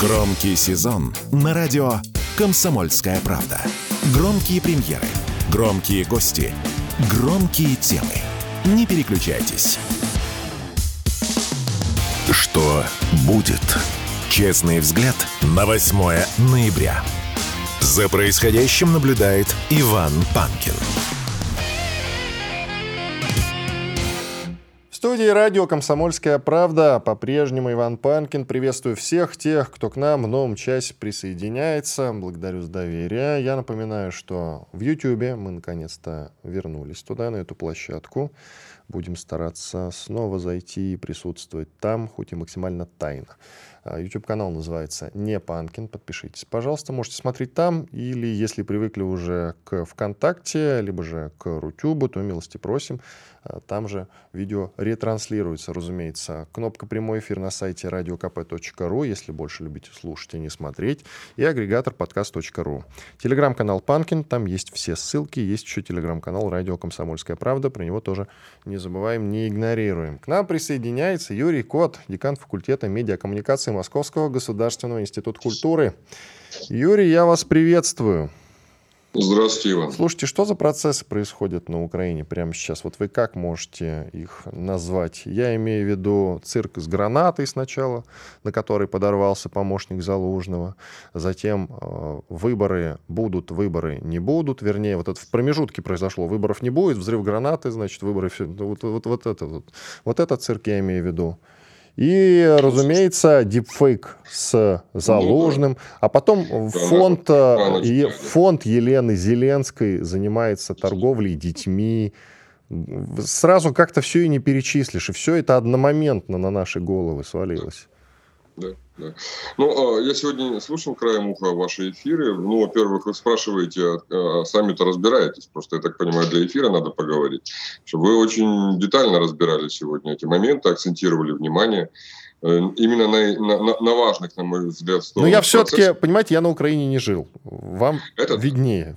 Громкий сезон на радио «Комсомольская правда». Громкие премьеры, громкие гости, громкие темы. Не переключайтесь. Что будет? Честный взгляд на 8 ноября. За происходящим наблюдает Иван Панкин. Студии радио «Комсомольская правда» по-прежнему Иван Панкин. Приветствую всех тех, кто к нам в новом часе присоединяется. Благодарю за доверие. Я напоминаю, что в YouTube мы наконец-то вернулись туда, на эту площадку. Будем стараться снова зайти и присутствовать там, хоть и максимально тайно. А, YouTube-канал называется «Не Панкин». Подпишитесь, пожалуйста. Можете смотреть там. Или, если привыкли уже к ВКонтакте, либо же к Рутюбу, то милости просим. А, там же видео ретранслируется, разумеется. Кнопка «Прямой эфир» на сайте radiokp.ru, если больше любите слушать, а не смотреть. И агрегатор подкаст.ру. Телеграм-канал «Панкин». Там есть все ссылки. Есть еще телеграм-канал «Радио Комсомольская правда». Про него тоже не забываем, не игнорируем. К нам присоединяется Юрий Кот, декан факультета медиакоммуникации Московского государственного института культуры. Юрий, я вас приветствую. Здравствуйте, Иван. Слушайте, что за процессы происходят на Украине прямо сейчас? Вот вы как можете их назвать? Я имею в виду цирк с гранатой сначала, на который подорвался помощник Залужного. Затем э, выборы будут, выборы не будут. Вернее, вот это в промежутке произошло. Выборов не будет, взрыв гранаты, значит, выборы... Вот, вот, вот, это, вот, вот этот цирк я имею в виду. И, разумеется, дипфейк с Заложным. А потом фонд, э, фонд Елены Зеленской занимается торговлей детьми. Сразу как-то все и не перечислишь. И все это одномоментно на наши головы свалилось. Да, да. Ну, а, я сегодня слушал краем уха ваши эфиры. Ну, во-первых, вы спрашиваете, а, а сами-то разбираетесь. Просто, я так понимаю, для эфира надо поговорить. Что вы очень детально разбирали сегодня эти моменты, акцентировали внимание э, именно на, на, на важных, на мой взгляд, Но я все-таки, понимаете, я на Украине не жил. Вам Это... виднее.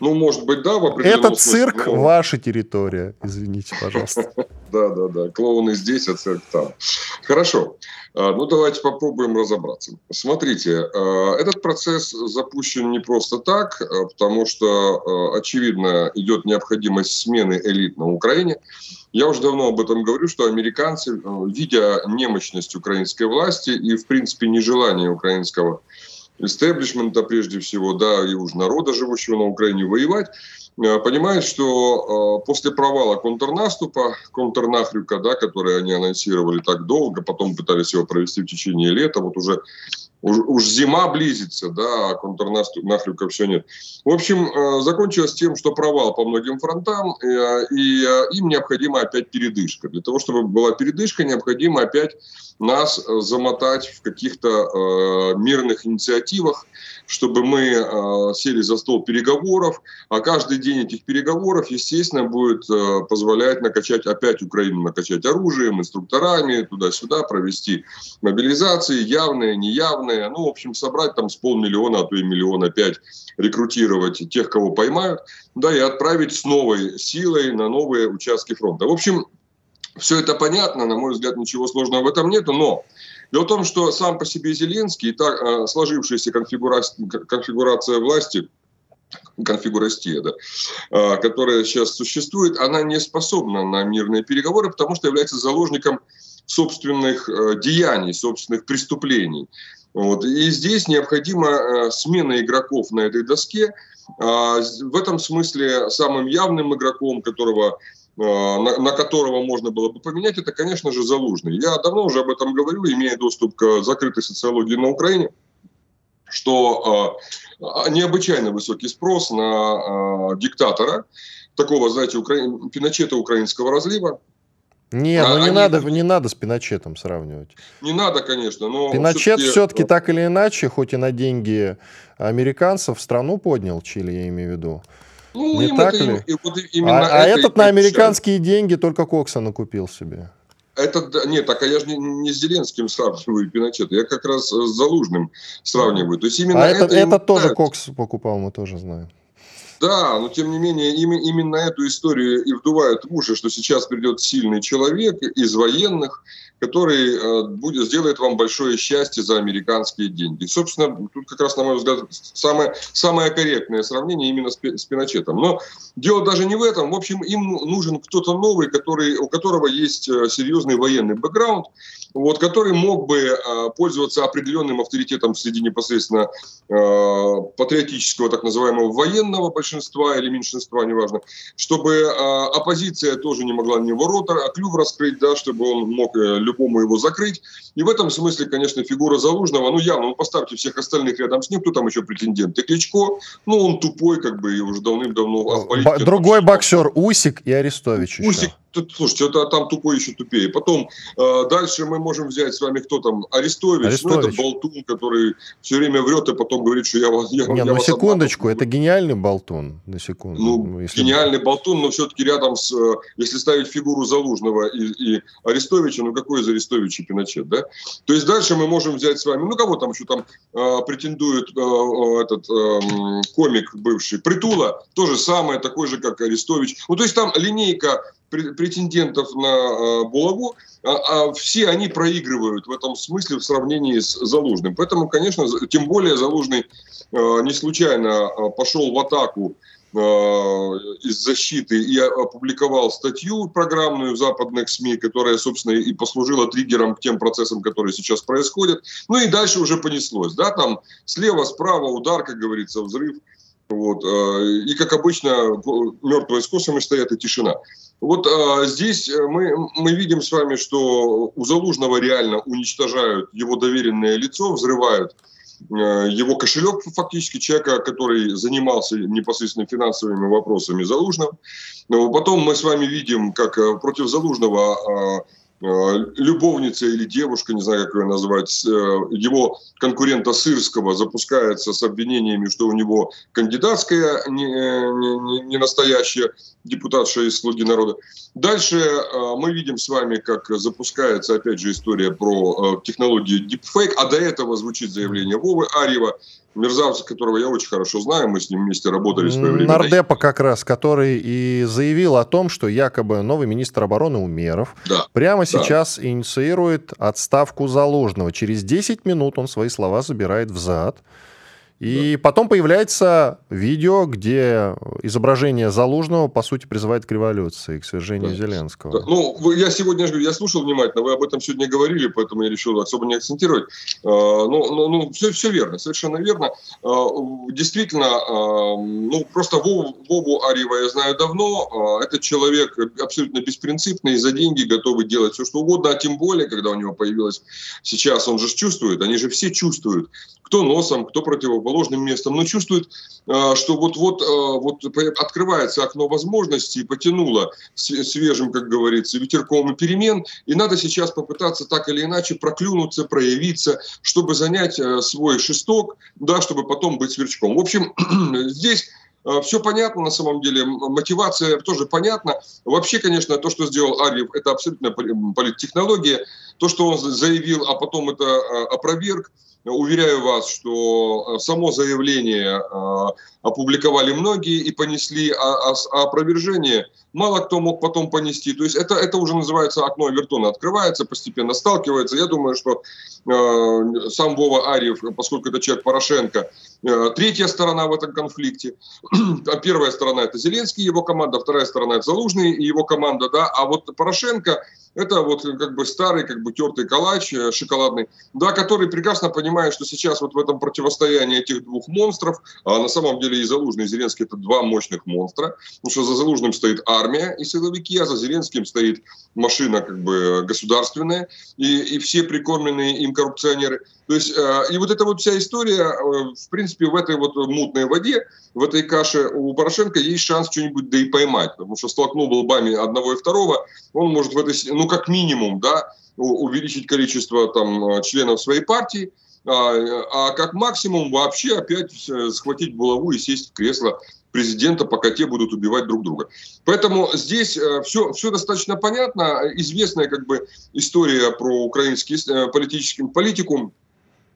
Ну, может быть, да, в определенном Это цирк но... ваша территория, извините, пожалуйста. Да, да, да. Клоуны здесь, а цирк там. Хорошо. А, ну, давайте попробуем разобраться. Смотрите, а, этот процесс запущен не просто так, а, потому что, очевидно, идет необходимость смены элит на Украине. Я уже давно об этом говорю, что американцы, видя немощность украинской власти и, в принципе, нежелание украинского истеблишмента, прежде всего, да, и уж народа, живущего на Украине, воевать, э, понимают, что э, после провала контрнаступа, контрнахрюка, да, который они анонсировали так долго, потом пытались его провести в течение лета, вот уже уж, уж зима близится, да, а контрнахрюка все нет. В общем, э, закончилось тем, что провал по многим фронтам, и им необходима опять передышка. Для того, чтобы была передышка, необходимо опять нас э, замотать в каких-то э, мирных инициативах, чтобы мы э, сели за стол переговоров, а каждый день этих переговоров, естественно, будет э, позволять накачать опять Украину, накачать оружием, инструкторами, туда-сюда, провести мобилизации, явные, неявные, ну, в общем, собрать там с полмиллиона, а то и миллион опять, рекрутировать тех, кого поймают, да, и отправить с новой силой на новые участки фронта. В общем, все это понятно, на мой взгляд, ничего сложного в этом нету, но дело в том, что сам по себе Зеленский, так, э, сложившаяся конфигурация, конфигурация власти, конфигурастия, да, э, которая сейчас существует, она не способна на мирные переговоры, потому что является заложником собственных э, деяний, собственных преступлений. Вот. И здесь необходима смена игроков на этой доске. А, в этом смысле самым явным игроком, которого Э, на, на которого можно было бы поменять, это, конечно же, Залужный. Я давно уже об этом говорю, имея доступ к закрытой социологии на Украине, что э, необычайно высокий спрос на э, диктатора, такого, знаете, укра... Пиночета украинского разлива, не, а, ну не, они... надо, не надо с Пиночетом сравнивать. Не надо, конечно, но... Пиночет все-таки, все-таки так или иначе, хоть и на деньги американцев, страну поднял, Чили, я имею в виду. Ну, не так это, ли? И, вот именно а, а этот на американские деньги только Кокса накупил себе. Это, нет, так а я же не, не с Зеленским сравниваю Пиночета, я как раз с Залужным сравниваю. То есть именно а это, это, это тоже Кокс покупал, мы тоже знаем. Да, но тем не менее именно эту историю и вдувают в уши, что сейчас придет сильный человек из военных, который э, будет, сделает вам большое счастье за американские деньги. И, собственно, тут как раз, на мой взгляд, самое, самое корректное сравнение именно с, с Пиночетом. Но дело даже не в этом. В общем, им нужен кто-то новый, который, у которого есть э, серьезный военный бэкграунд, вот, который мог бы э, пользоваться определенным авторитетом среди непосредственно э, патриотического так называемого военного большинства или меньшинства, неважно, чтобы э, оппозиция тоже не могла на него рота, а клюв раскрыть, да, чтобы он мог э, любому его закрыть. И в этом смысле, конечно, фигура Залужного, ну явно, ну поставьте всех остальных рядом с ним, кто там еще претендент? И Кличко, ну он тупой, как бы, и уже давным-давно... А другой боксер Усик и Арестович Усик, еще слушайте, это там тупой еще тупее. Потом э, дальше мы можем взять с вами кто там? Арестович, Арестович. ну это болтун, который все время врет и потом говорит, что я вас... Я, Не, я ну вас секундочку, это гениальный болтун, на секунду. Ну, ну если... гениальный болтун, но все-таки рядом с... Э, если ставить фигуру Залужного и, и Арестовича, ну какой из Арестовича Пиночет, да? То есть дальше мы можем взять с вами, ну кого там еще там э, претендует э, э, этот э, комик бывший, Притула, то же самое, такой же, как Арестович. Ну то есть там линейка претендентов на э, Булаву, а, а все они проигрывают в этом смысле в сравнении с Залужным. Поэтому, конечно, тем более Залужный э, не случайно э, пошел в атаку из защиты и опубликовал статью программную в западных СМИ, которая, собственно, и послужила триггером к тем процессам, которые сейчас происходят. Ну и дальше уже понеслось. Да, там слева, справа удар, как говорится, взрыв. Вот. И, как обычно, мертвые с косами стоят и тишина. Вот а, здесь э, мы, мы видим с вами, что у Залужного реально уничтожают его доверенное лицо, взрывают э, его кошелек фактически человека, который занимался непосредственно финансовыми вопросами Залужного. Но потом мы с вами видим, как э, против Залужного Э, любовница или девушка, не знаю, как ее назвать, э, его конкурента Сырского запускается с обвинениями, что у него кандидатская не, не, не настоящая депутатша из «Слуги народа». Дальше э, мы видим с вами, как запускается, опять же, история про технологию deepfake, а до этого звучит заявление Вовы Арьева, мерзавца, которого я очень хорошо знаю, мы с ним вместе работали в свое время. Нардепа как раз, который и заявил о том, что якобы новый министр обороны Умеров да, прямо да. сейчас инициирует отставку Залужного. Через 10 минут он свои слова забирает в зад. И да. потом появляется видео, где изображение Залужного, по сути, призывает к революции, к свержению да. Зеленского. Да. Ну, я сегодня, я слушал внимательно, вы об этом сегодня говорили, поэтому я решил особо не акцентировать. А, ну, ну, ну все, все верно, совершенно верно. А, действительно, а, ну, просто Вову, Вову Арьева я знаю давно. Этот человек абсолютно беспринципный, за деньги готовый делать все, что угодно, а тем более, когда у него появилось сейчас, он же чувствует, они же все чувствуют, кто носом, кто противоположным местом, но чувствует, а, что вот-вот а, вот открывается окно возможностей, потянуло свежим, как говорится, ветерком и перемен, и надо сейчас попытаться так или иначе проклюнуться, проявиться, чтобы занять а, свой шесток, да, чтобы потом быть сверчком. В общем, здесь все понятно на самом деле, мотивация тоже понятна. Вообще, конечно, то, что сделал Арьев, это абсолютно политтехнология. То, что он заявил, а потом это опроверг, Уверяю вас, что э, само заявление э, опубликовали многие и понесли, а, а, а опровержение мало кто мог потом понести. То есть это, это уже называется окно Авертона. Открывается, постепенно сталкивается. Я думаю, что э, сам Вова Арьев, поскольку это человек Порошенко, э, третья сторона в этом конфликте. Первая сторона – это Зеленский и его команда, вторая сторона – это Залужный и его команда. Да? А вот Порошенко – это вот как бы старый, как бы тертый калач э, шоколадный, да, который прекрасно понимает, что сейчас вот в этом противостоянии этих двух монстров, а на самом деле и Залужный, и Зеленский – это два мощных монстра, потому что за Залужным стоит армия, и силовики, а за Зеленским стоит машина как бы государственная и, и все прикормленные им коррупционеры. То есть, э, и вот эта вот вся история, э, в принципе, в этой вот мутной воде, в этой каше у Порошенко есть шанс что-нибудь да и поймать, потому что столкнул лбами одного и второго, он может в этой, ну, как минимум, да, увеличить количество там членов своей партии, а, а как максимум вообще опять э, схватить булаву и сесть в кресло президента, пока те будут убивать друг друга. Поэтому здесь все, э, все достаточно понятно. Известная как бы история про украинский э, политический политику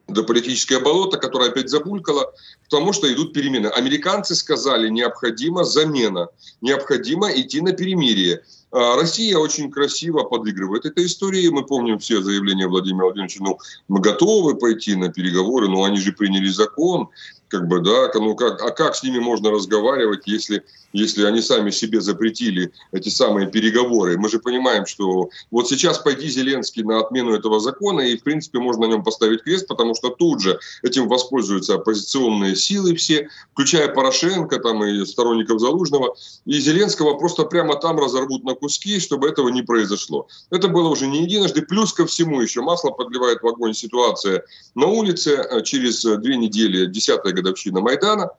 до политическое болото, которое опять забулькало, потому что идут перемены. Американцы сказали, необходима замена, необходимо идти на перемирие. А Россия очень красиво подыгрывает этой истории. Мы помним все заявления Владимира Владимировича, ну, мы готовы пойти на переговоры, но они же приняли закон, как бы, да, ну как, а как с ними можно разговаривать, если, если они сами себе запретили эти самые переговоры? Мы же понимаем, что вот сейчас пойди Зеленский на отмену этого закона, и, в принципе, можно на нем поставить крест, потому что тут же этим воспользуются оппозиционные силы все, включая Порошенко там и сторонников Залужного, и Зеленского просто прямо там разорвут на куски, чтобы этого не произошло. Это было уже не единожды. Плюс ко всему еще масло подливает в огонь ситуация на улице. Э, через две недели, 10 годовщина Майдана,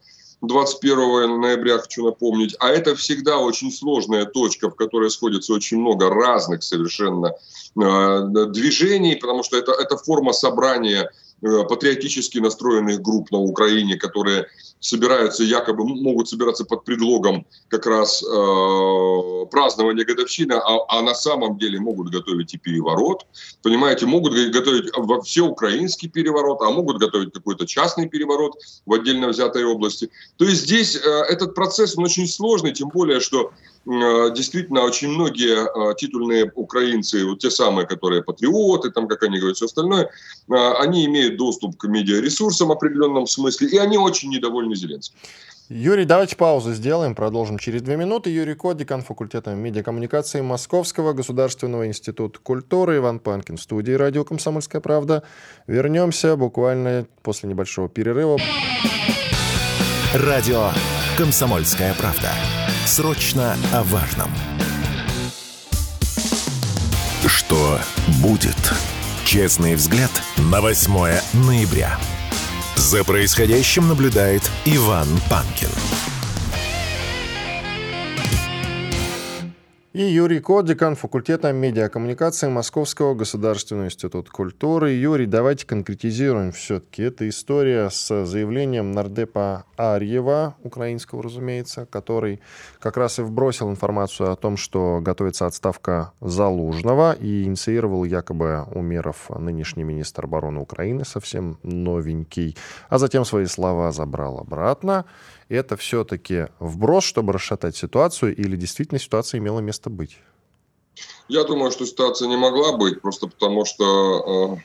21 ноября, хочу напомнить. А это всегда очень сложная точка, в которой сходится очень много разных совершенно э, движений, потому что это, это форма собрания патриотически настроенных групп на Украине, которые собираются, якобы могут собираться под предлогом как раз э, празднования годовщины, а, а на самом деле могут готовить и переворот, понимаете, могут готовить во все украинский переворот, а могут готовить какой-то частный переворот в отдельно взятой области. То есть здесь э, этот процесс он очень сложный, тем более, что Э, действительно очень многие э, титульные украинцы, вот те самые, которые патриоты, там, как они говорят, все остальное, э, они имеют доступ к медиаресурсам в определенном смысле, и они очень недовольны Зеленским. Юрий, давайте паузу сделаем, продолжим через две минуты. Юрий Кот, декан факультета медиакоммуникации Московского государственного института культуры, Иван Панкин в студии радио «Комсомольская правда». Вернемся буквально после небольшого перерыва. Радио «Комсомольская правда». Срочно о важном. Что будет? Честный взгляд на 8 ноября. За происходящим наблюдает Иван Панкин. И Юрий Кот, декан факультета медиакоммуникации Московского государственного института культуры. Юрий, давайте конкретизируем все-таки. Это история с заявлением нардепа Арьева, украинского, разумеется, который как раз и вбросил информацию о том, что готовится отставка Залужного и инициировал якобы Умеров нынешний министр обороны Украины, совсем новенький, а затем свои слова забрал обратно это все-таки вброс, чтобы расшатать ситуацию, или действительно ситуация имела место быть? Я думаю, что ситуация не могла быть, просто потому что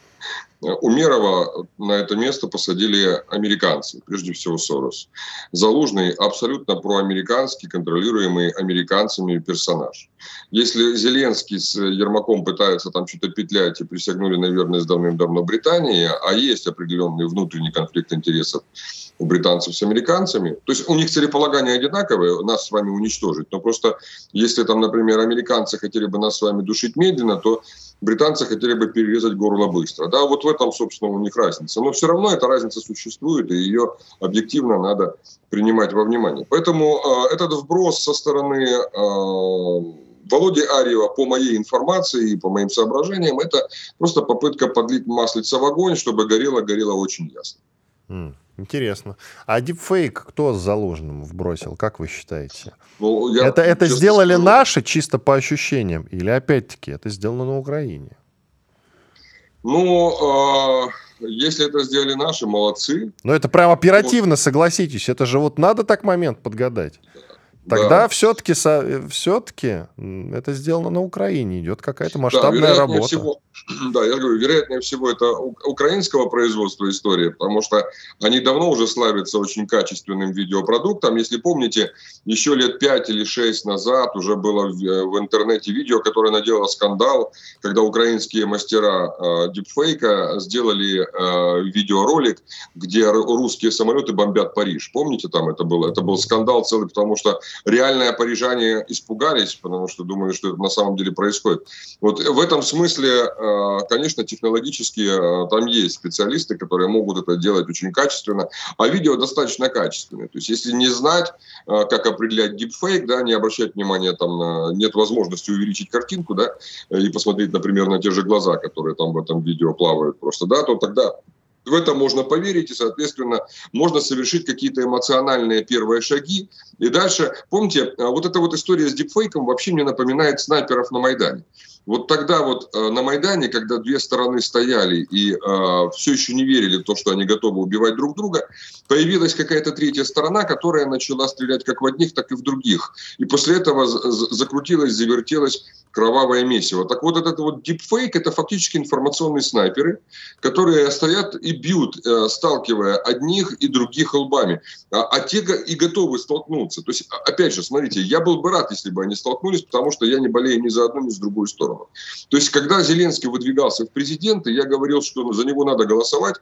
э, Умерова на это место посадили американцы, прежде всего Сорос. Залужный абсолютно проамериканский, контролируемый американцами персонаж. Если Зеленский с Ермаком пытаются там что-то петлять и присягнули на верность давным-давно Британии, а есть определенный внутренний конфликт интересов у британцев с американцами. То есть у них целеполагание одинаковое, нас с вами уничтожить. Но просто если там, например, американцы хотели бы нас с вами душить медленно, то британцы хотели бы перерезать горло быстро. Да, вот в этом, собственно, у них разница. Но все равно эта разница существует, и ее объективно надо принимать во внимание. Поэтому э, этот вброс со стороны э, Володи Арьева, по моей информации и по моим соображениям, это просто попытка подлить маслица в огонь, чтобы горело-горело очень ясно. Интересно. А дипфейк кто с заложенным вбросил, как вы считаете? Ну, я, это это сделали скажу, наши чисто по ощущениям? Или опять-таки это сделано на Украине? Ну, э, если это сделали наши, молодцы. Но это прям оперативно, вот. согласитесь. Это же вот надо так момент подгадать. Тогда да. все-таки все-таки это сделано на Украине, идет какая-то масштабная да, работа. Всего, да, я говорю, вероятнее всего это украинского производства история, потому что они давно уже славятся очень качественным видеопродуктом. Если помните, еще лет пять или шесть назад уже было в, в интернете видео, которое наделало скандал, когда украинские мастера э, дипфейка сделали э, видеоролик, где русские самолеты бомбят Париж. Помните, там это было? Это был скандал целый, потому что реальные парижане испугались, потому что думали, что это на самом деле происходит. Вот в этом смысле, э, конечно, технологически э, там есть специалисты, которые могут это делать очень качественно, а видео достаточно качественное. То есть если не знать, э, как определять дипфейк, да, не обращать внимания, там, на, нет возможности увеличить картинку, да, и посмотреть, например, на те же глаза, которые там в этом видео плавают просто, да, то тогда в это можно поверить, и, соответственно, можно совершить какие-то эмоциональные первые шаги. И дальше, помните, а, вот эта вот история с дипфейком вообще мне напоминает снайперов на Майдане. Вот тогда вот э, на Майдане, когда две стороны стояли и э, все еще не верили в то, что они готовы убивать друг друга, появилась какая-то третья сторона, которая начала стрелять как в одних, так и в других. И после этого закрутилась, завертелась кровавое месиво. Так вот, этот вот дипфейк – это фактически информационные снайперы, которые стоят и бьют, э, сталкивая одних и других лбами. А, а те и готовы столкнуться. То есть, а, опять же, смотрите, я был бы рад, если бы они столкнулись, потому что я не болею ни за одну, ни за другую сторону. То есть, когда Зеленский выдвигался в президенты, я говорил, что за него надо голосовать,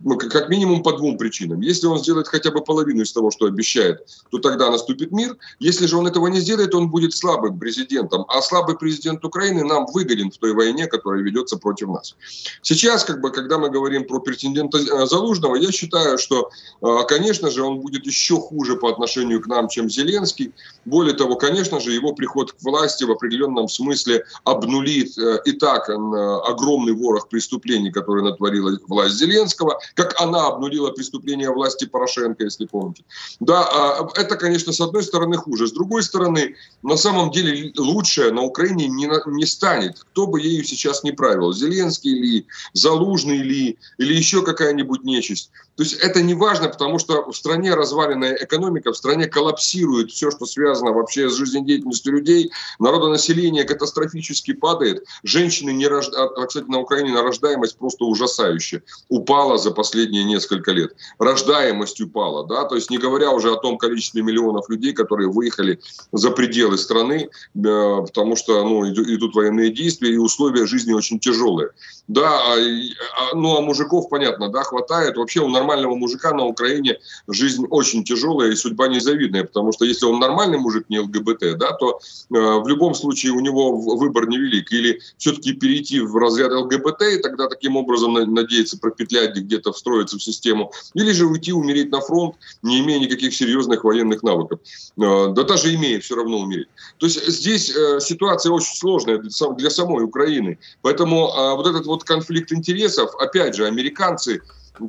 ну, как минимум по двум причинам. Если он сделает хотя бы половину из того, что обещает, то тогда наступит мир. Если же он этого не сделает, он будет слабым президентом. А слабый президент Украины нам выгоден в той войне, которая ведется против нас. Сейчас, как бы, когда мы говорим про претендента э, Залужного, я считаю, что, э, конечно же, он будет еще хуже по отношению к нам, чем Зеленский. Более того, конечно же, его приход к власти в определенном смысле обнулит э, и так огромный ворох преступлений, которые натворила власть Зеленского как она обнулила преступления власти Порошенко, если помните. Да, а, это, конечно, с одной стороны хуже. С другой стороны, на самом деле лучшее на Украине не, не станет. Кто бы ею сейчас не правил. Зеленский ли, Залужный ли, или еще какая-нибудь нечисть. То есть это не важно, потому что в стране разваленная экономика, в стране коллапсирует все, что связано вообще с жизнедеятельностью людей. Народонаселение катастрофически падает. Женщины не рождают, кстати, на Украине рождаемость просто ужасающая. Упала за последние несколько лет. Рождаемость упала, да, то есть не говоря уже о том количестве миллионов людей, которые выехали за пределы страны, э, потому что, ну, идут военные действия и условия жизни очень тяжелые. Да, а, а, ну, а мужиков, понятно, да, хватает. Вообще у нормального мужика на Украине жизнь очень тяжелая и судьба незавидная, потому что если он нормальный мужик, не ЛГБТ, да, то э, в любом случае у него выбор невелик. Или все-таки перейти в разряд ЛГБТ и тогда таким образом надеяться пропетлять где-то встроиться в систему, или же уйти умереть на фронт, не имея никаких серьезных военных навыков. Э, да даже имея, все равно умереть. То есть здесь э, ситуация очень сложная для самой Украины. Поэтому вот этот вот конфликт интересов, опять же, американцы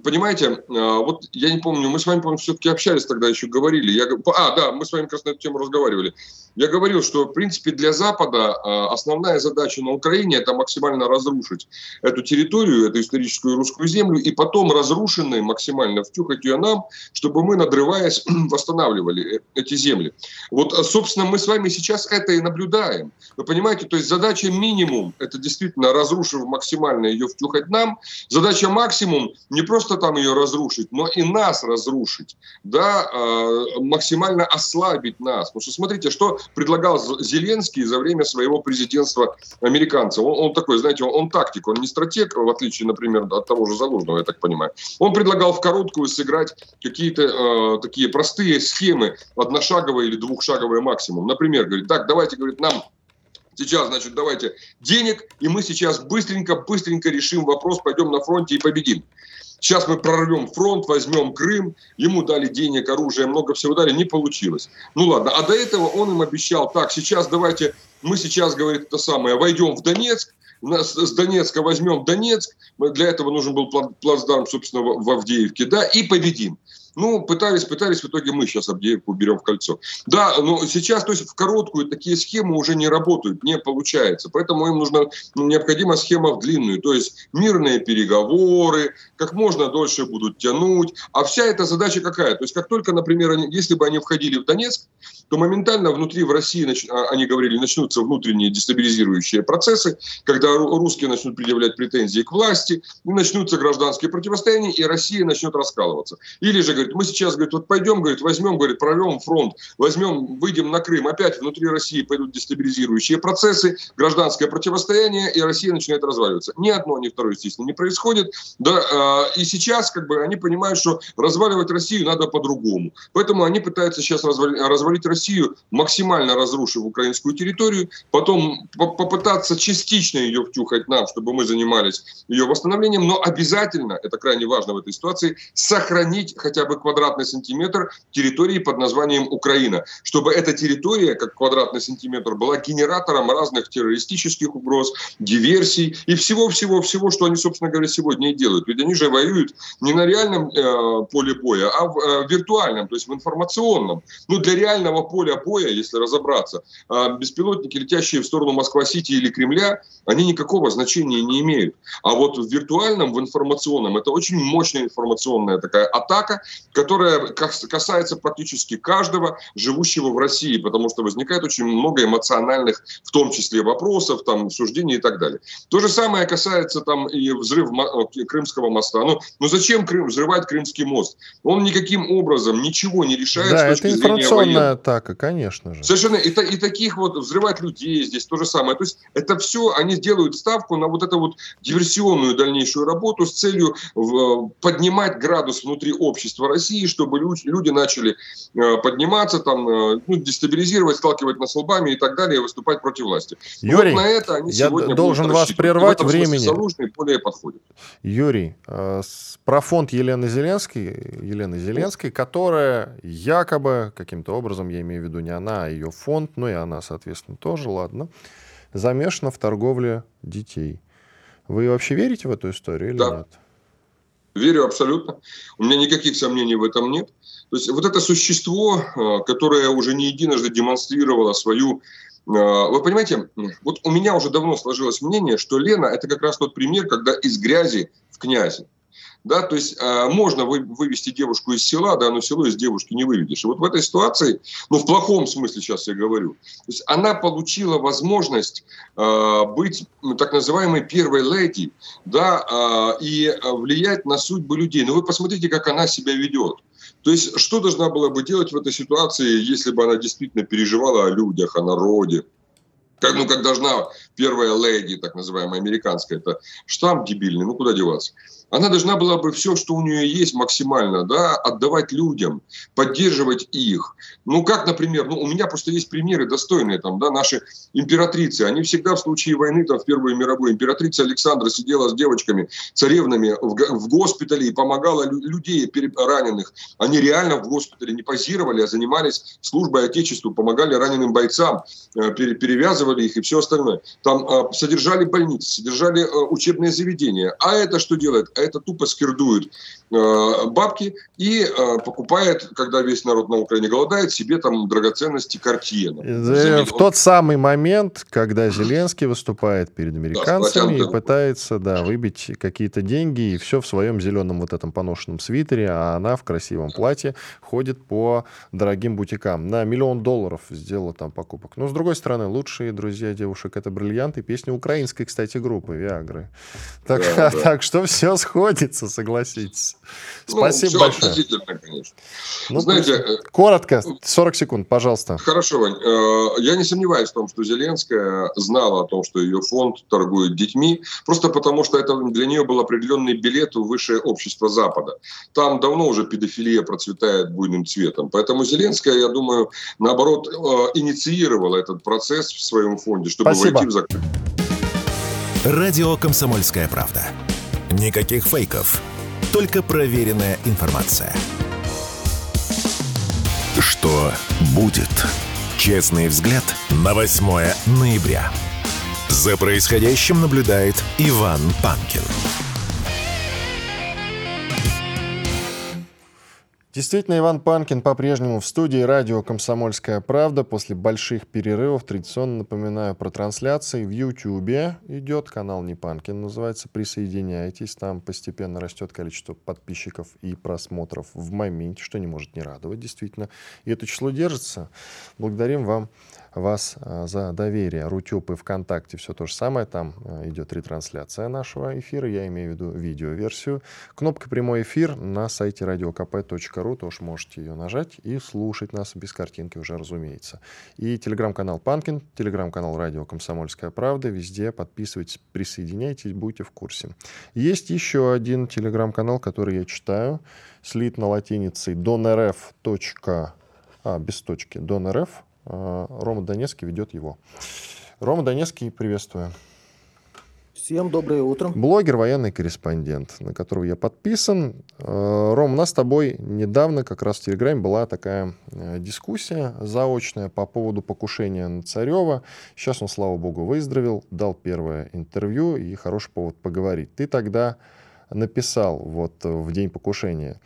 Понимаете, вот я не помню, мы с вами, по-моему, все-таки общались тогда, еще говорили. Я, а, да, мы с вами как раз на эту тему разговаривали. Я говорил, что, в принципе, для Запада а, основная задача на Украине – это максимально разрушить эту территорию, эту историческую русскую землю, и потом разрушенной максимально втюхать ее нам, чтобы мы, надрываясь, восстанавливали э, эти земли. Вот, а, собственно, мы с вами сейчас это и наблюдаем. Вы понимаете, то есть задача минимум – это действительно, разрушив максимально ее втюхать нам. Задача максимум – не просто там ее разрушить, но и нас разрушить, да, а, максимально ослабить нас. Потому что смотрите, что предлагал Зеленский за время своего президентства американцев. Он, он такой, знаете, он, он тактик, он не стратег, в отличие, например, от того же Залужного, я так понимаю. Он предлагал в короткую сыграть какие-то э, такие простые схемы, одношаговые или двухшаговые максимум. Например, говорит, так, давайте, говорит, нам Сейчас, значит, давайте денег, и мы сейчас быстренько-быстренько решим вопрос, пойдем на фронте и победим. Сейчас мы прорвем фронт, возьмем Крым, ему дали денег, оружие, много всего дали, не получилось. Ну ладно, а до этого он им обещал, так, сейчас давайте, мы сейчас, говорит, это самое, войдем в Донецк, с Донецка возьмем Донецк, для этого нужен был плацдарм, собственно, в Авдеевке, да, и победим. Ну, пытались, пытались, в итоге мы сейчас Авдеевку берем в кольцо. Да, но сейчас, то есть в короткую такие схемы уже не работают, не получается. Поэтому им нужна ну, необходима схема в длинную. То есть мирные переговоры, как можно дольше будут тянуть. А вся эта задача какая? То есть как только, например, они, если бы они входили в Донецк, то моментально внутри в России, а, они говорили, начнутся внутренние дестабилизирующие процессы, когда русские начнут предъявлять претензии к власти, начнутся гражданские противостояния, и Россия начнет раскалываться. Или же, говорит, мы сейчас, говорит, вот пойдем, говорит, возьмем, говорит, прорвем фронт, возьмем, выйдем на Крым, опять внутри России пойдут дестабилизирующие процессы, гражданское противостояние, и Россия начинает разваливаться. Ни одно, ни второе, естественно, не происходит. Да, э, и сейчас, как бы, они понимают, что разваливать Россию надо по-другому. Поэтому они пытаются сейчас развалить, развалить Россию, максимально разрушив украинскую территорию, потом по попытаться частично ее втюхать нам, чтобы мы занимались ее восстановлением, но обязательно, это крайне важно в этой ситуации, сохранить хотя бы квадратный сантиметр территории под названием Украина, чтобы эта территория, как квадратный сантиметр, была генератором разных террористических угроз, диверсий и всего-всего-всего, что они, собственно говоря, сегодня и делают. Ведь они же воюют не на реальном э, поле боя, а в э, виртуальном, то есть в информационном. Ну, для реального поля боя, если разобраться, э, беспилотники, летящие в сторону Москва-Сити или Кремля, они никакого значения не имеют. А вот в виртуальном, в информационном, это очень мощная информационная такая атака, которая касается практически каждого живущего в России, потому что возникает очень много эмоциональных, в том числе вопросов, там, суждений и так далее. То же самое касается там и взрыв Крымского моста. Ну, ну зачем Крым, взрывать Крымский мост? Он никаким образом ничего не решает да, с точки это информационная атака, конечно же. Совершенно. И, и таких вот взрывать людей здесь то же самое. То есть это все, они делают ставку на вот эту вот диверсионную дальнейшую работу с целью поднимать градус внутри общества России, чтобы люди начали э, подниматься, там, э, ну, дестабилизировать, сталкивать нас лбами и так далее, выступать против власти. Юрий, вот на это они я должен вас прервать времени. Залужный более подходит. Юрий, э, про фонд Елены Зеленской, Елены Зеленской, которая якобы каким-то образом, я имею в виду не она, а ее фонд, ну и она, соответственно, тоже, ладно, замешана в торговле детей. Вы вообще верите в эту историю или да. нет? Верю абсолютно. У меня никаких сомнений в этом нет. То есть вот это существо, э, которое уже не единожды демонстрировало свою... Э, вы понимаете, вот у меня уже давно сложилось мнение, что Лена – это как раз тот пример, когда из грязи в князи да, то есть э, можно вы, вывести девушку из села, да, но село из девушки не выведешь. И вот в этой ситуации, ну, в плохом смысле сейчас я говорю, то есть она получила возможность э, быть ну, так называемой первой леди, да, э, и влиять на судьбы людей. Но вы посмотрите, как она себя ведет. То есть, что должна была бы делать в этой ситуации, если бы она действительно переживала о людях, о народе? Как, ну, как должна первая леди, так называемая американская, это штамп дебильный, ну куда деваться она должна была бы все, что у нее есть максимально, да, отдавать людям, поддерживать их. Ну, как, например, ну, у меня просто есть примеры достойные, там, да, наши императрицы, они всегда в случае войны, там, в Первую мировую, императрица Александра сидела с девочками, царевнами в, в госпитале и помогала лю- людей раненых. Они реально в госпитале не позировали, а занимались службой Отечеству, помогали раненым бойцам, э, пере- перевязывали их и все остальное. Там э, содержали больницы, содержали э, учебные заведения. А это что делает? А это тупо скирдует э, бабки и э, покупает, когда весь народ на Украине голодает, себе там драгоценности картины. В тот самый момент, когда Зеленский выступает перед американцами да, и пытается да, выбить какие-то деньги, и все в своем зеленом вот этом поношенном свитере, а она в красивом платье ходит по дорогим бутикам. На миллион долларов сделала там покупок. Но, с другой стороны, лучшие друзья девушек — это бриллианты. Песня украинской, кстати, группы Виагры. Так, да, да. так что все сходится, согласитесь. Ну, Спасибо ну, большое. конечно. Ну, Знаете, э, коротко, 40 секунд, пожалуйста. Хорошо, Вань. Э, я не сомневаюсь в том, что Зеленская знала о том, что ее фонд торгует детьми, просто потому что это для нее был определенный билет в высшее общество Запада. Там давно уже педофилия процветает буйным цветом. Поэтому Зеленская, я думаю, наоборот, э, инициировала этот процесс в своем фонде, чтобы Спасибо. войти в закрытие. Радио «Комсомольская правда». Никаких фейков, только проверенная информация. Что будет? Честный взгляд на 8 ноября. За происходящим наблюдает Иван Панкин. Действительно, Иван Панкин по-прежнему в студии радио «Комсомольская правда». После больших перерывов традиционно напоминаю про трансляции. В Ютьюбе идет канал «Не Панкин», называется. Присоединяйтесь, там постепенно растет количество подписчиков и просмотров в моменте, что не может не радовать, действительно. И это число держится. Благодарим вам вас а, за доверие. Рутюб и ВКонтакте все то же самое. Там а, идет ретрансляция нашего эфира. Я имею в виду видеоверсию. Кнопка «Прямой эфир» на сайте radiokp.ru. Тоже можете ее нажать и слушать нас без картинки уже, разумеется. И телеграм-канал «Панкин», телеграм-канал «Радио Комсомольская правда». Везде подписывайтесь, присоединяйтесь, будьте в курсе. Есть еще один телеграм-канал, который я читаю. Слит на латинице donrf. А, без точки. donrf Рома Донецкий ведет его. Рома Донецкий, приветствую. Всем доброе утро. Блогер, военный корреспондент, на которого я подписан. Э, Ром, у нас с тобой недавно как раз в Телеграме была такая э, дискуссия заочная по поводу покушения на Царева. Сейчас он, слава богу, выздоровел, дал первое интервью и хороший повод поговорить. Ты тогда написал вот в день покушения.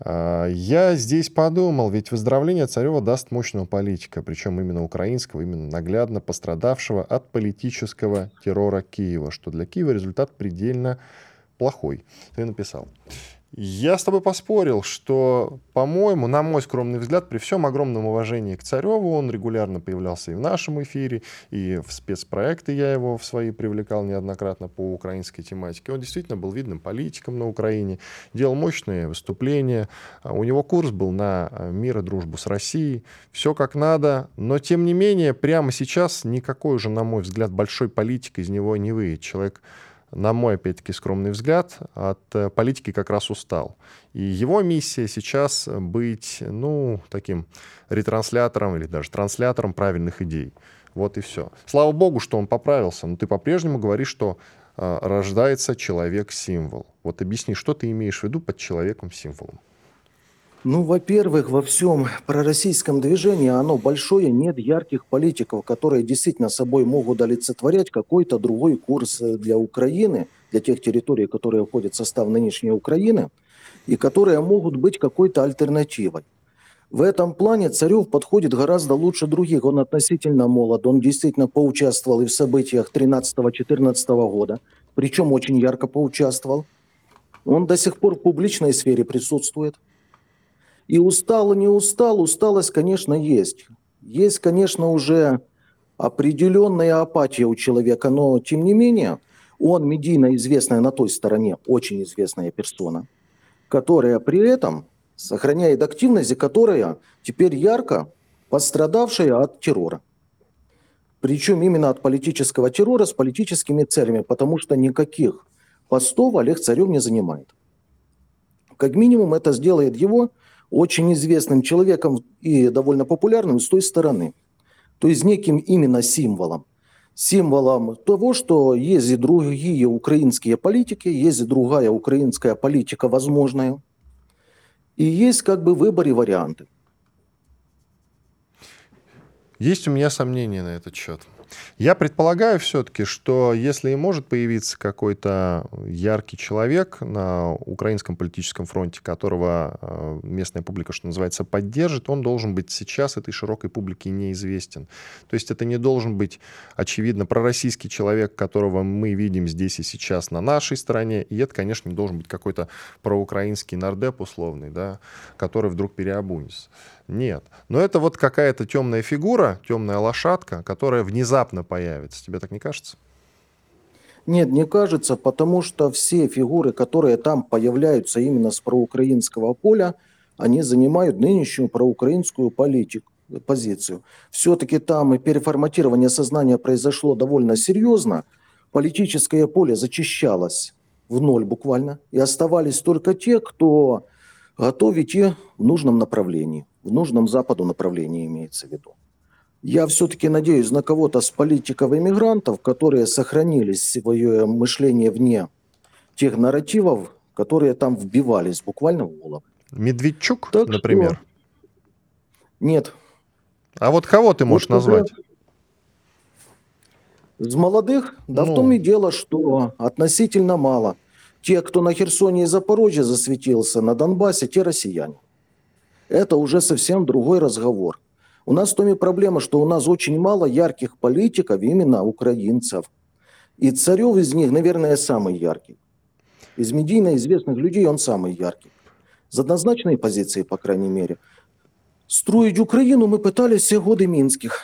А, я здесь подумал, ведь выздоровление Царева даст мощного политика, причем именно украинского, именно наглядно пострадавшего от политического террора Киева, что для Киева результат предельно плохой. Ты написал. Я с тобой поспорил, что, по-моему, на мой скромный взгляд, при всем огромном уважении к Цареву, он регулярно появлялся и в нашем эфире, и в спецпроекты я его в свои привлекал неоднократно по украинской тематике. Он действительно был видным политиком на Украине, делал мощные выступления. А у него курс был на а, мир и дружбу с Россией. Все как надо, но тем не менее, прямо сейчас никакой уже, на мой взгляд, большой политик из него не выйдет. Человек на мой, опять-таки, скромный взгляд, от э, политики как раз устал. И его миссия сейчас быть, ну, таким ретранслятором или даже транслятором правильных идей. Вот и все. Слава богу, что он поправился, но ты по-прежнему говоришь, что э, рождается человек-символ. Вот объясни, что ты имеешь в виду под человеком-символом? Ну, во-первых, во всем пророссийском движении оно большое, нет ярких политиков, которые действительно собой могут олицетворять какой-то другой курс э, для Украины, для тех территорий, которые входят в состав нынешней Украины, и которые могут быть какой-то альтернативой. В этом плане Царев подходит гораздо лучше других. Он относительно молод, он действительно поучаствовал и в событиях 13-14 года, причем очень ярко поучаствовал. Он до сих пор в публичной сфере присутствует – и устал, не устал, усталость, конечно, есть. Есть, конечно, уже определенная апатия у человека, но тем не менее он медийно известная на той стороне, очень известная персона, которая при этом сохраняет активность, и которая теперь ярко пострадавшая от террора. Причем именно от политического террора с политическими целями, потому что никаких постов Олег Царев не занимает. Как минимум это сделает его очень известным человеком и довольно популярным с той стороны. То есть неким именно символом. Символом того, что есть и другие украинские политики, есть и другая украинская политика возможная. И есть как бы выбор и варианты. Есть у меня сомнения на этот счет. Я предполагаю все-таки, что если и может появиться какой-то яркий человек на украинском политическом фронте, которого э, местная публика, что называется, поддержит, он должен быть сейчас этой широкой публике неизвестен. То есть это не должен быть, очевидно, пророссийский человек, которого мы видим здесь и сейчас на нашей стороне, и это, конечно, не должен быть какой-то проукраинский нардеп условный, да, который вдруг переобунется. Нет. Но это вот какая-то темная фигура, темная лошадка, которая внезапно появится. Тебе так не кажется? Нет, не кажется, потому что все фигуры, которые там появляются именно с проукраинского поля, они занимают нынешнюю проукраинскую политику, позицию. Все-таки там и переформатирование сознания произошло довольно серьезно. Политическое поле зачищалось в ноль буквально, и оставались только те, кто готов идти в нужном направлении в нужном Западу направлении имеется в виду. Я все-таки надеюсь на кого-то с политиков иммигрантов, которые сохранили свое мышление вне тех нарративов, которые там вбивались буквально в голову. Медведчук, так например? Что... Нет. А вот кого ты можешь вот назвать? Из молодых? Да ну... в том и дело, что относительно мало. Те, кто на Херсоне и Запорожье засветился, на Донбассе, те россияне это уже совсем другой разговор. У нас в том и проблема, что у нас очень мало ярких политиков, именно украинцев. И Царев из них, наверное, самый яркий. Из медийно известных людей он самый яркий. С однозначной позиции, по крайней мере. Строить Украину мы пытались все годы Минских.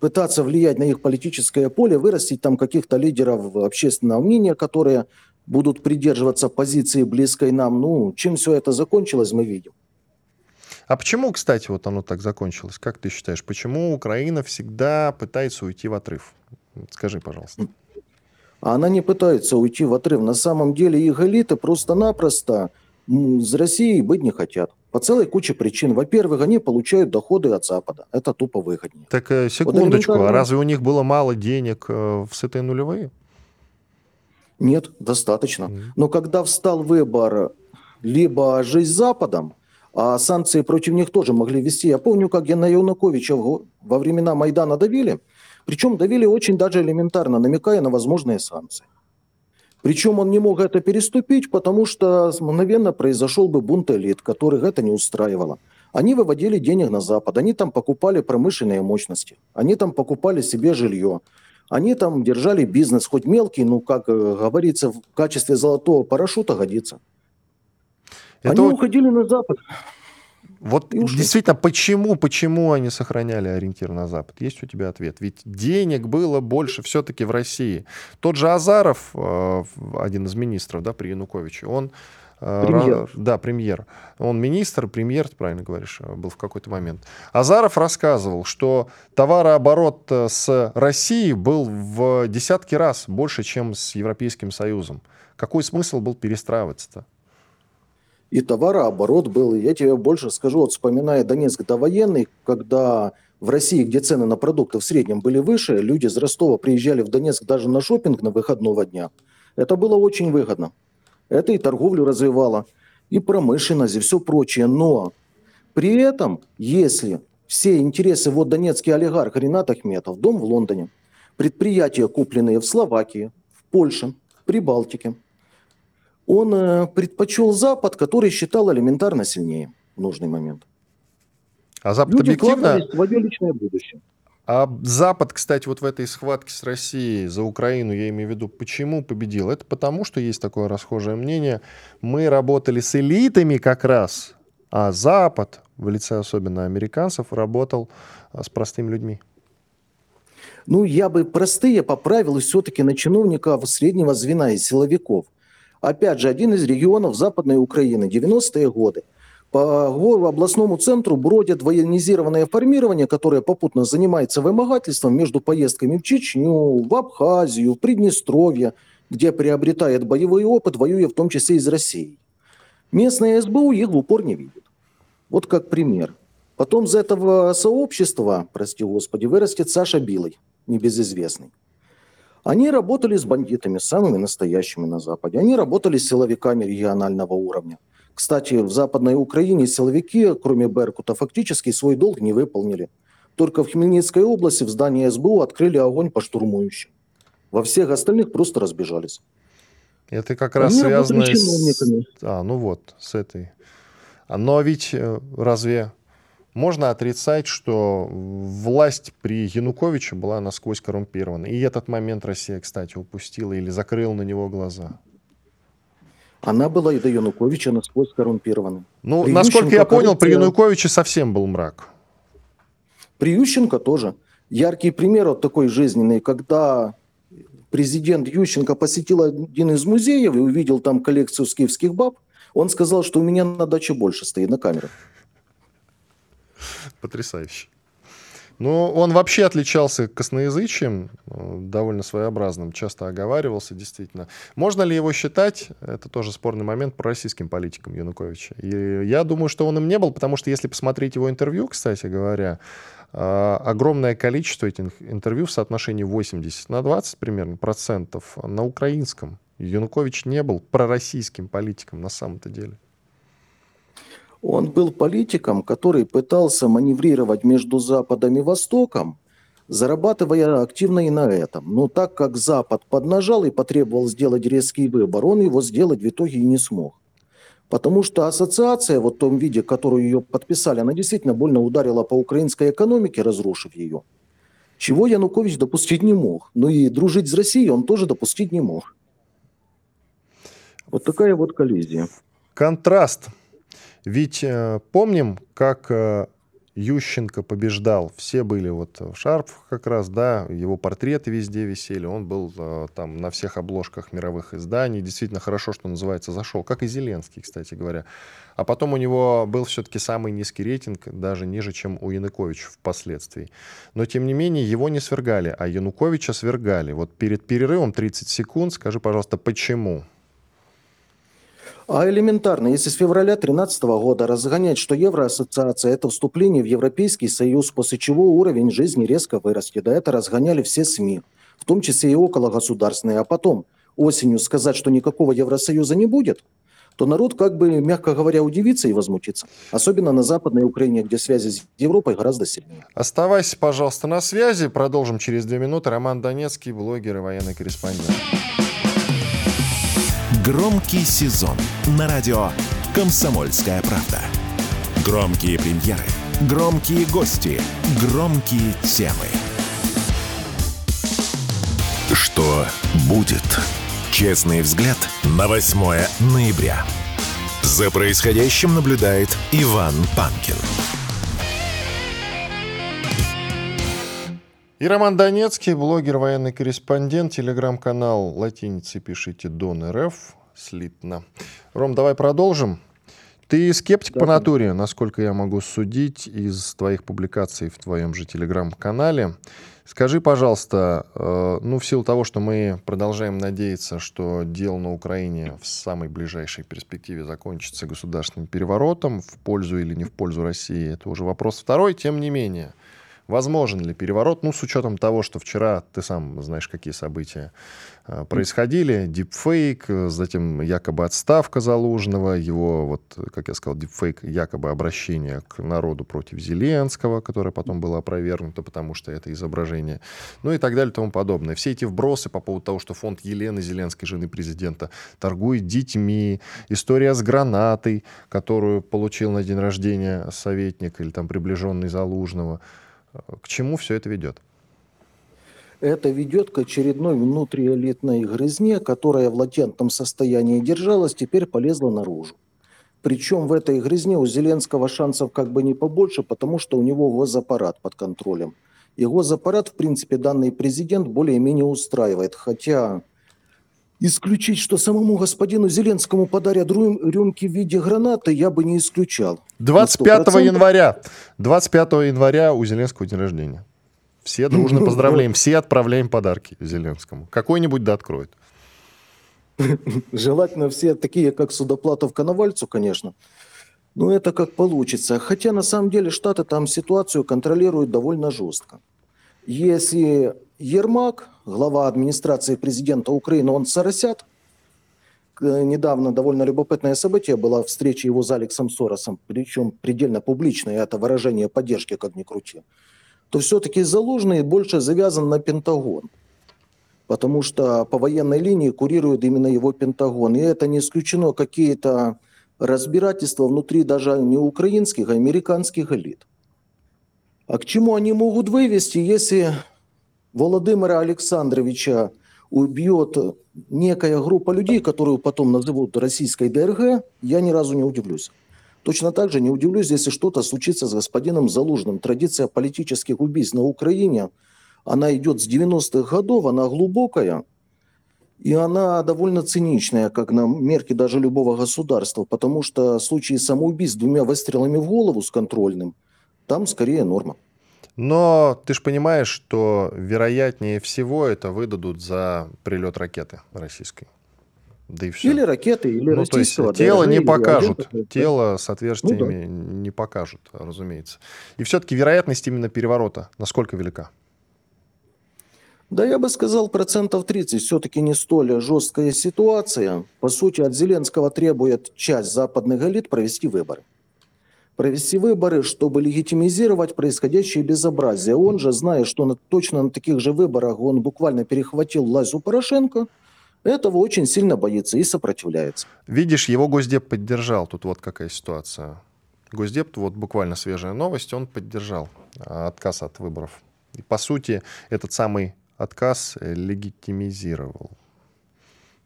Пытаться влиять на их политическое поле, вырастить там каких-то лидеров общественного мнения, которые будут придерживаться позиции близкой нам. Ну, чем все это закончилось, мы видим. А почему, кстати, вот оно так закончилось? Как ты считаешь, почему Украина всегда пытается уйти в отрыв? Скажи, пожалуйста. Она не пытается уйти в отрыв. На самом деле их элиты просто-напросто с Россией быть не хотят. По целой куче причин. Во-первых, они получают доходы от Запада. Это тупо выгоднее. Так, э, секундочку, вот а разве у них было мало денег э, в сытые нулевые? Нет, достаточно. Но когда встал выбор либо жить с Западом, а санкции против них тоже могли вести. Я помню, как на Януковича во времена Майдана давили, причем давили очень даже элементарно, намекая на возможные санкции. Причем он не мог это переступить, потому что мгновенно произошел бы бунт элит, которых это не устраивало. Они выводили денег на Запад, они там покупали промышленные мощности, они там покупали себе жилье, они там держали бизнес, хоть мелкий, ну, как э, говорится, в качестве золотого парашюта годится. Это они вот... уходили на Запад. Вот действительно, почему, почему они сохраняли ориентир на Запад? Есть у тебя ответ? Ведь денег было больше все-таки в России. Тот же Азаров, э, один из министров да, при Януковиче, он э, Премьер. Да, премьер. Он министр, премьер, ты правильно говоришь, э, был в какой-то момент. Азаров рассказывал, что товарооборот с Россией был в десятки раз больше, чем с Европейским Союзом. Какой смысл был перестраиваться-то? И товарооборот был. Я тебе больше скажу, вот вспоминая Донецк довоенный, когда в России, где цены на продукты в среднем были выше, люди из Ростова приезжали в Донецк даже на шопинг на выходного дня. Это было очень выгодно. Это и торговлю развивало, и промышленность, и все прочее. Но при этом, если все интересы, вот донецкий олигарх Ренат Ахметов, дом в Лондоне, предприятия, купленные в Словакии, в Польше, Прибалтике – он э, предпочел Запад, который считал элементарно сильнее в нужный момент. А Запад Люди объективно... свое личное будущее. А Запад, кстати, вот в этой схватке с Россией за Украину, я имею в виду, почему победил? Это потому, что есть такое расхожее мнение. Мы работали с элитами как раз, а Запад, в лице особенно американцев, работал а, с простыми людьми. Ну, я бы простые поправил все-таки на чиновников среднего звена и силовиков – Опять же, один из регионов Западной Украины, 90-е годы. По областному центру бродят военизированное формирование, которое попутно занимается вымогательством между поездками в Чечню, в Абхазию, в Приднестровье, где приобретает боевой опыт, воюя в том числе из России. Местная СБУ их в упор не видит. Вот как пример. Потом из этого сообщества, прости господи, вырастет Саша Билый, небезызвестный. Они работали с бандитами, самыми настоящими на Западе. Они работали с силовиками регионального уровня. Кстати, в Западной Украине силовики, кроме Беркута, фактически свой долг не выполнили. Только в Хмельницкой области в здании СБУ открыли огонь по штурмующим. Во всех остальных просто разбежались. Это как раз Они связано с... А, ну вот, с этой. Но ведь э, разве можно отрицать, что власть при Януковиче была насквозь коррумпирована. И этот момент Россия, кстати, упустила или закрыла на него глаза. Она была и до Януковича насквозь коррумпирована. Ну, при насколько Ющенко, я понял, коррупция... при Януковиче совсем был мрак. При Ющенко тоже. Яркий пример вот такой жизненный, когда президент Ющенко посетил один из музеев и увидел там коллекцию скифских баб, он сказал, что у меня на даче больше стоит на камерах. Потрясающе. Ну, он вообще отличался косноязычием, э, довольно своеобразным, часто оговаривался, действительно. Можно ли его считать, это тоже спорный момент, пророссийским политиком Януковича? И я думаю, что он им не был, потому что если посмотреть его интервью, кстати говоря, э, огромное количество этих интервью в соотношении 80 на 20 примерно процентов на украинском. Янукович не был пророссийским политиком на самом-то деле. Он был политиком, который пытался маневрировать между Западом и Востоком, зарабатывая активно и на этом. Но так как Запад поднажал и потребовал сделать резкий выбор, он его сделать в итоге и не смог. Потому что ассоциация, вот в том виде, которую ее подписали, она действительно больно ударила по украинской экономике, разрушив ее. Чего Янукович допустить не мог. Ну и дружить с Россией он тоже допустить не мог. Вот такая вот коллизия. Контраст ведь э, помним, как э, Ющенко побеждал. Все были вот в шарфах как раз, да, его портреты везде висели. Он был э, там на всех обложках мировых изданий. Действительно хорошо, что называется, зашел. Как и Зеленский, кстати говоря. А потом у него был все-таки самый низкий рейтинг, даже ниже, чем у Януковича впоследствии. Но, тем не менее, его не свергали, а Януковича свергали. Вот перед перерывом 30 секунд скажи, пожалуйста, почему? А элементарно, если с февраля 2013 года разгонять, что Евроассоциация – это вступление в Европейский Союз, после чего уровень жизни резко вырастет, да это разгоняли все СМИ, в том числе и окологосударственные, а потом осенью сказать, что никакого Евросоюза не будет, то народ, как бы, мягко говоря, удивится и возмутится. Особенно на Западной Украине, где связи с Европой гораздо сильнее. Оставайся, пожалуйста, на связи. Продолжим через две минуты. Роман Донецкий, блогер и военный корреспондент. Громкий сезон на радио «Комсомольская правда». Громкие премьеры, громкие гости, громкие темы. Что будет? Честный взгляд на 8 ноября. За происходящим наблюдает Иван Панкин. И Роман Донецкий, блогер, военный корреспондент, телеграм-канал латиницей пишите Дон РФ, слитно. Ром, давай продолжим. Ты скептик да, по натуре, насколько я могу судить из твоих публикаций в твоем же телеграм-канале. Скажи, пожалуйста, э, ну, в силу того, что мы продолжаем надеяться, что дело на Украине в самой ближайшей перспективе закончится государственным переворотом, в пользу или не в пользу России, это уже вопрос второй, тем не менее. Возможен ли переворот? Ну, с учетом того, что вчера, ты сам знаешь, какие события происходили. Дипфейк, затем якобы отставка Залужного, его, вот, как я сказал, дипфейк, якобы обращение к народу против Зеленского, которое потом было опровергнуто, потому что это изображение, ну и так далее и тому подобное. Все эти вбросы по поводу того, что фонд Елены Зеленской, жены президента, торгует детьми, история с гранатой, которую получил на день рождения советник или там приближенный Залужного – к чему все это ведет? Это ведет к очередной внутриэлитной грызне, которая в латентном состоянии держалась, теперь полезла наружу. Причем в этой грызне у Зеленского шансов как бы не побольше, потому что у него госаппарат под контролем. И госаппарат, в принципе, данный президент более-менее устраивает. Хотя исключить, что самому господину Зеленскому подарят рюмки в виде гранаты, я бы не исключал. 25 января. 25 января у Зеленского день рождения. Все дружно поздравляем, все отправляем подарки Зеленскому. Какой-нибудь да откроет. Желательно все такие, как Судоплатов Коновальцу, конечно. Но это как получится. Хотя на самом деле Штаты там ситуацию контролируют довольно жестко. Если Ермак, глава администрации президента Украины, он соросят, недавно довольно любопытное событие было встреча его с Алексом Соросом, причем предельно публичное, это выражение поддержки, как ни крути, то все-таки Залужный больше завязан на Пентагон. Потому что по военной линии курирует именно его Пентагон. И это не исключено какие-то разбирательства внутри даже не украинских, а американских элит. А к чему они могут вывести, если Владимира Александровича убьет некая группа людей, которую потом назовут российской ДРГ, я ни разу не удивлюсь. Точно так же не удивлюсь, если что-то случится с господином Залужным. Традиция политических убийств на Украине, она идет с 90-х годов, она глубокая, и она довольно циничная, как на мерке даже любого государства, потому что случаи самоубийств двумя выстрелами в голову с контрольным, там скорее норма. Но ты же понимаешь, что вероятнее всего это выдадут за прилет ракеты российской. Да и все. Или ракеты, или ну, то есть тело не покажут, тело с отверстиями ну, да. не покажут, разумеется. И все-таки вероятность именно переворота насколько велика? Да я бы сказал процентов 30. Все-таки не столь жесткая ситуация. По сути, от Зеленского требует часть западных элит провести выборы провести выборы, чтобы легитимизировать происходящее безобразие. Он же, зная, что на, точно на таких же выборах он буквально перехватил власть у Порошенко, этого очень сильно боится и сопротивляется. Видишь, его Госдеп поддержал. Тут вот какая ситуация. Госдеп, вот буквально свежая новость, он поддержал а, отказ от выборов. И, по сути, этот самый отказ легитимизировал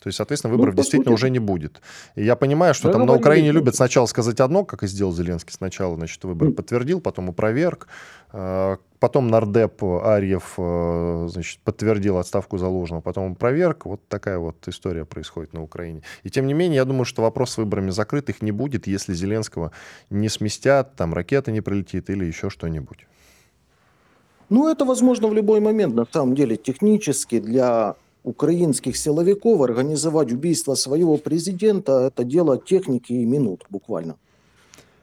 то есть, соответственно, выборов ну, действительно сути... уже не будет. И я понимаю, что да, там на Украине не любят сначала сказать одно, как и сделал Зеленский. Сначала, значит, выборы подтвердил, потом опроверг. Потом нардеп Арьев, а, значит, подтвердил отставку Залужного, потом опроверг. Вот такая вот история происходит на Украине. И тем не менее, я думаю, что вопрос с выборами закрыт. Их не будет, если Зеленского не сместят, там ракета не прилетит или еще что-нибудь. Ну, это возможно в любой момент, на самом деле, технически для украинских силовиков организовать убийство своего президента – это дело техники и минут буквально.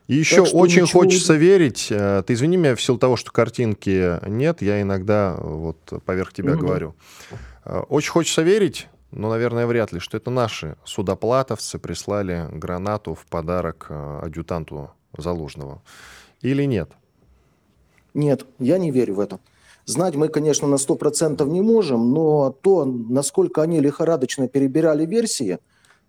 И еще очень ничего... хочется верить, э, ты извини меня в силу того, что картинки нет, я иногда вот поверх тебя угу. говорю. Э, очень хочется верить, ну, наверное, вряд ли, что это наши судоплатовцы прислали гранату в подарок э, адъютанту Залужного. Или нет? Нет, я не верю в это. Знать мы, конечно, на 100% не можем, но то, насколько они лихорадочно перебирали версии,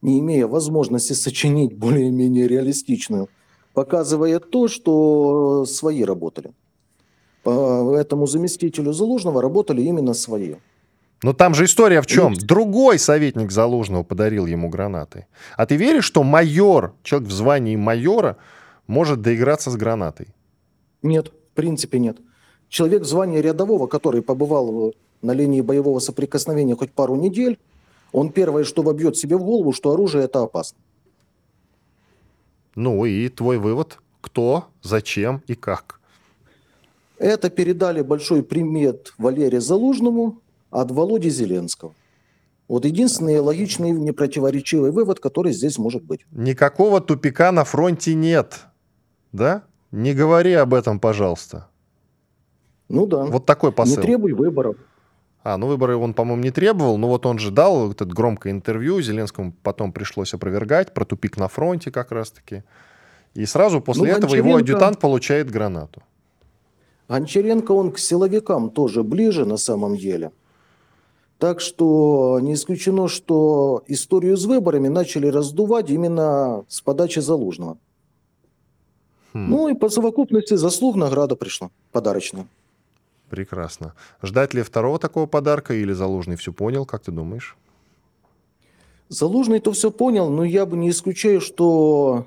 не имея возможности сочинить более-менее реалистичную, показывает то, что свои работали. По этому заместителю Залужного работали именно свои. Но там же история в чем? Другой советник Залужного подарил ему гранаты. А ты веришь, что майор, человек в звании майора, может доиграться с гранатой? Нет, в принципе нет. Человек в звании рядового, который побывал на линии боевого соприкосновения хоть пару недель, он первое, что вобьет себе в голову, что оружие это опасно. Ну и твой вывод? Кто, зачем и как? Это передали большой примет Валерию Залужному от Володи Зеленского. Вот единственный логичный, непротиворечивый вывод, который здесь может быть. Никакого тупика на фронте нет. Да? Не говори об этом, пожалуйста. Ну да. Вот такой посыл. Не требуй выборов. А, ну выборы он, по-моему, не требовал, но вот он же дал это громкое интервью, Зеленскому потом пришлось опровергать про тупик на фронте как раз-таки. И сразу после ну, этого его адъютант получает гранату. Гончаренко, он к силовикам тоже ближе на самом деле. Так что не исключено, что историю с выборами начали раздувать именно с подачи Залужного. Хм. Ну и по совокупности заслуг награда пришла, подарочная. Прекрасно. Ждать ли второго такого подарка или Залужный все понял, как ты думаешь? Залужный то все понял, но я бы не исключаю, что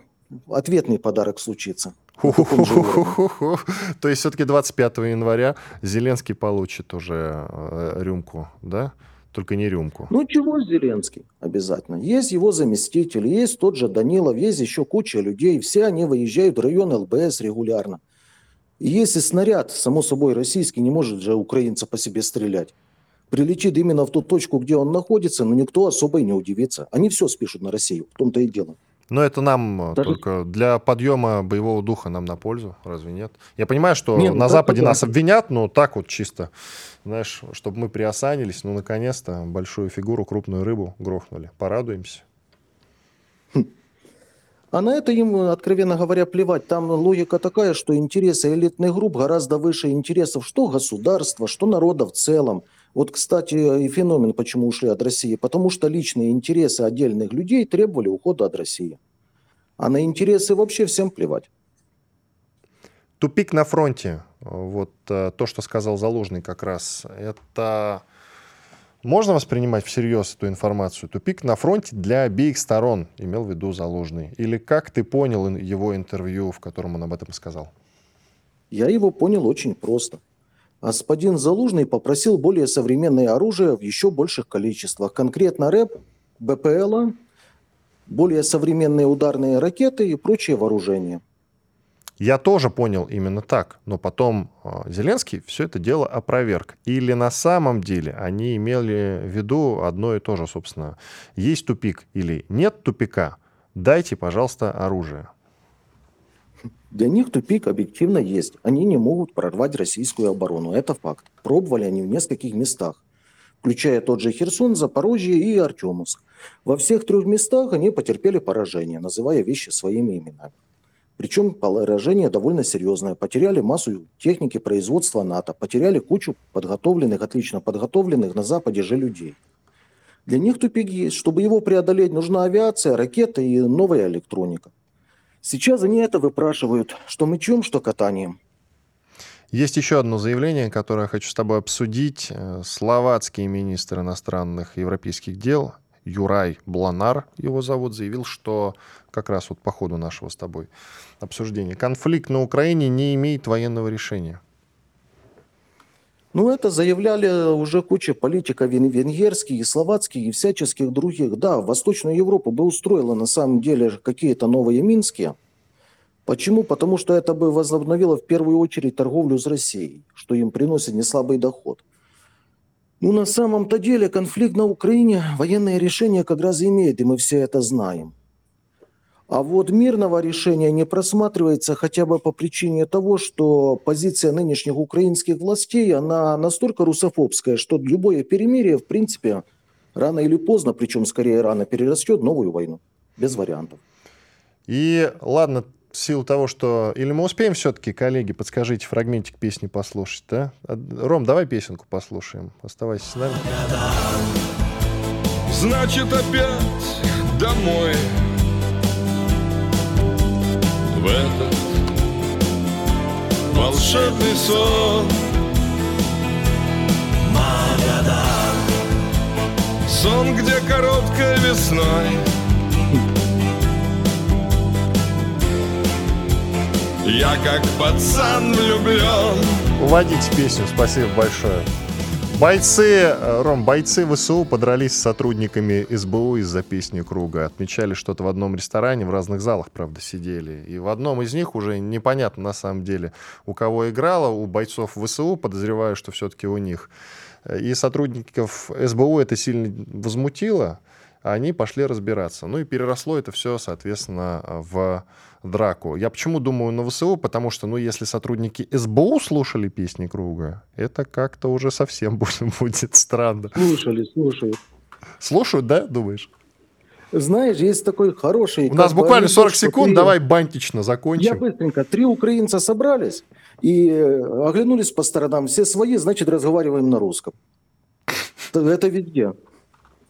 ответный подарок случится. То есть все-таки 25 января Зеленский получит уже э, рюмку, да? Только не рюмку. Ну чего Зеленский обязательно? Есть его заместитель, есть тот же Данилов, есть еще куча людей. Все они выезжают в район ЛБС регулярно. И если снаряд, само собой, российский, не может же украинца по себе стрелять, прилетит именно в ту точку, где он находится, но никто особо и не удивится. Они все спишут на Россию, в том-то и дело. Но это нам э, Даже... только для подъема боевого духа нам на пользу, разве нет? Я понимаю, что нет, ну на Западе да. нас обвинят, но так вот чисто, знаешь, чтобы мы приосанились, ну, наконец-то большую фигуру, крупную рыбу грохнули. Порадуемся. А на это им, откровенно говоря, плевать. Там логика такая, что интересы элитных групп гораздо выше интересов что государства, что народа в целом. Вот, кстати, и феномен, почему ушли от России. Потому что личные интересы отдельных людей требовали ухода от России. А на интересы вообще всем плевать. Тупик на фронте. Вот э, то, что сказал Залужный как раз. Это можно воспринимать всерьез эту информацию? Тупик на фронте для обеих сторон, имел в виду Залужный. Или как ты понял его интервью, в котором он об этом сказал? Я его понял очень просто. Господин Залужный попросил более современное оружие в еще больших количествах. Конкретно РЭП, БПЛА, более современные ударные ракеты и прочее вооружение. Я тоже понял именно так, но потом а, Зеленский все это дело опроверг. Или на самом деле они имели в виду одно и то же, собственно. Есть тупик или нет тупика, дайте, пожалуйста, оружие. Для них тупик объективно есть. Они не могут прорвать российскую оборону. Это факт. Пробовали они в нескольких местах, включая тот же Херсон, Запорожье и Артемовск. Во всех трех местах они потерпели поражение, называя вещи своими именами. Причем поражение довольно серьезное. Потеряли массу техники производства НАТО, потеряли кучу подготовленных, отлично подготовленных на Западе же людей. Для них тупик есть. Чтобы его преодолеть, нужна авиация, ракеты и новая электроника. Сейчас они это выпрашивают, что мечом, что катанием. Есть еще одно заявление, которое я хочу с тобой обсудить. Э, словацкий министр иностранных европейских дел Юрай Бланар, его зовут, заявил, что как раз вот по ходу нашего с тобой обсуждения, конфликт на Украине не имеет военного решения. Ну, это заявляли уже куча политиков венгерских, и словацких, и всяческих других. Да, Восточную Европу бы устроило на самом деле какие-то новые Минские. Почему? Потому что это бы возобновило в первую очередь торговлю с Россией, что им приносит неслабый доход. Ну, на самом-то деле конфликт на Украине военное решение как раз имеет, и мы все это знаем. А вот мирного решения не просматривается хотя бы по причине того, что позиция нынешних украинских властей, она настолько русофобская, что любое перемирие, в принципе, рано или поздно, причем скорее рано, перерастет новую войну. Без вариантов. И ладно, в силу того, что... Или мы успеем все-таки, коллеги, подскажите, фрагментик песни послушать, да? Ром, давай песенку послушаем. Оставайся с нами. Значит, опять домой В этот волшебный сон Магадан Сон, где короткой весной Я как пацан влюблен. Уводите песню, спасибо большое. Бойцы, э, Ром, бойцы ВСУ подрались с сотрудниками СБУ из-за песни круга. Отмечали что-то в одном ресторане, в разных залах, правда, сидели. И в одном из них уже непонятно на самом деле, у кого играло, у бойцов ВСУ, подозреваю, что все-таки у них. И сотрудников СБУ это сильно возмутило, они пошли разбираться. Ну и переросло это все, соответственно, в драку. Я почему думаю на ВСУ? Потому что, ну, если сотрудники СБУ слушали песни Круга, это как-то уже совсем будет странно. Слушали, слушают. Слушают, да, думаешь? Знаешь, есть такой хороший... У нас буквально 40 секунд, три... давай бантично закончим. Я быстренько. Три украинца собрались и э, оглянулись по сторонам. Все свои, значит, разговариваем на русском. Это везде.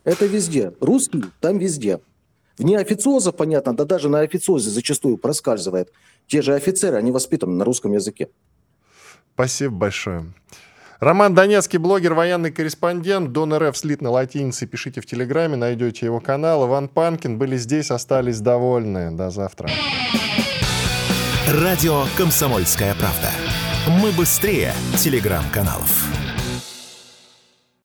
Это везде. Русский там везде. Вне официоза, понятно, да даже на официозе зачастую проскальзывает. Те же офицеры, они воспитаны на русском языке. Спасибо большое. Роман Донецкий, блогер, военный корреспондент. Дон РФ слит на латинице. Пишите в Телеграме, найдете его канал. Иван Панкин. Были здесь, остались довольны. До завтра. Радио «Комсомольская правда». Мы быстрее телеграм-каналов.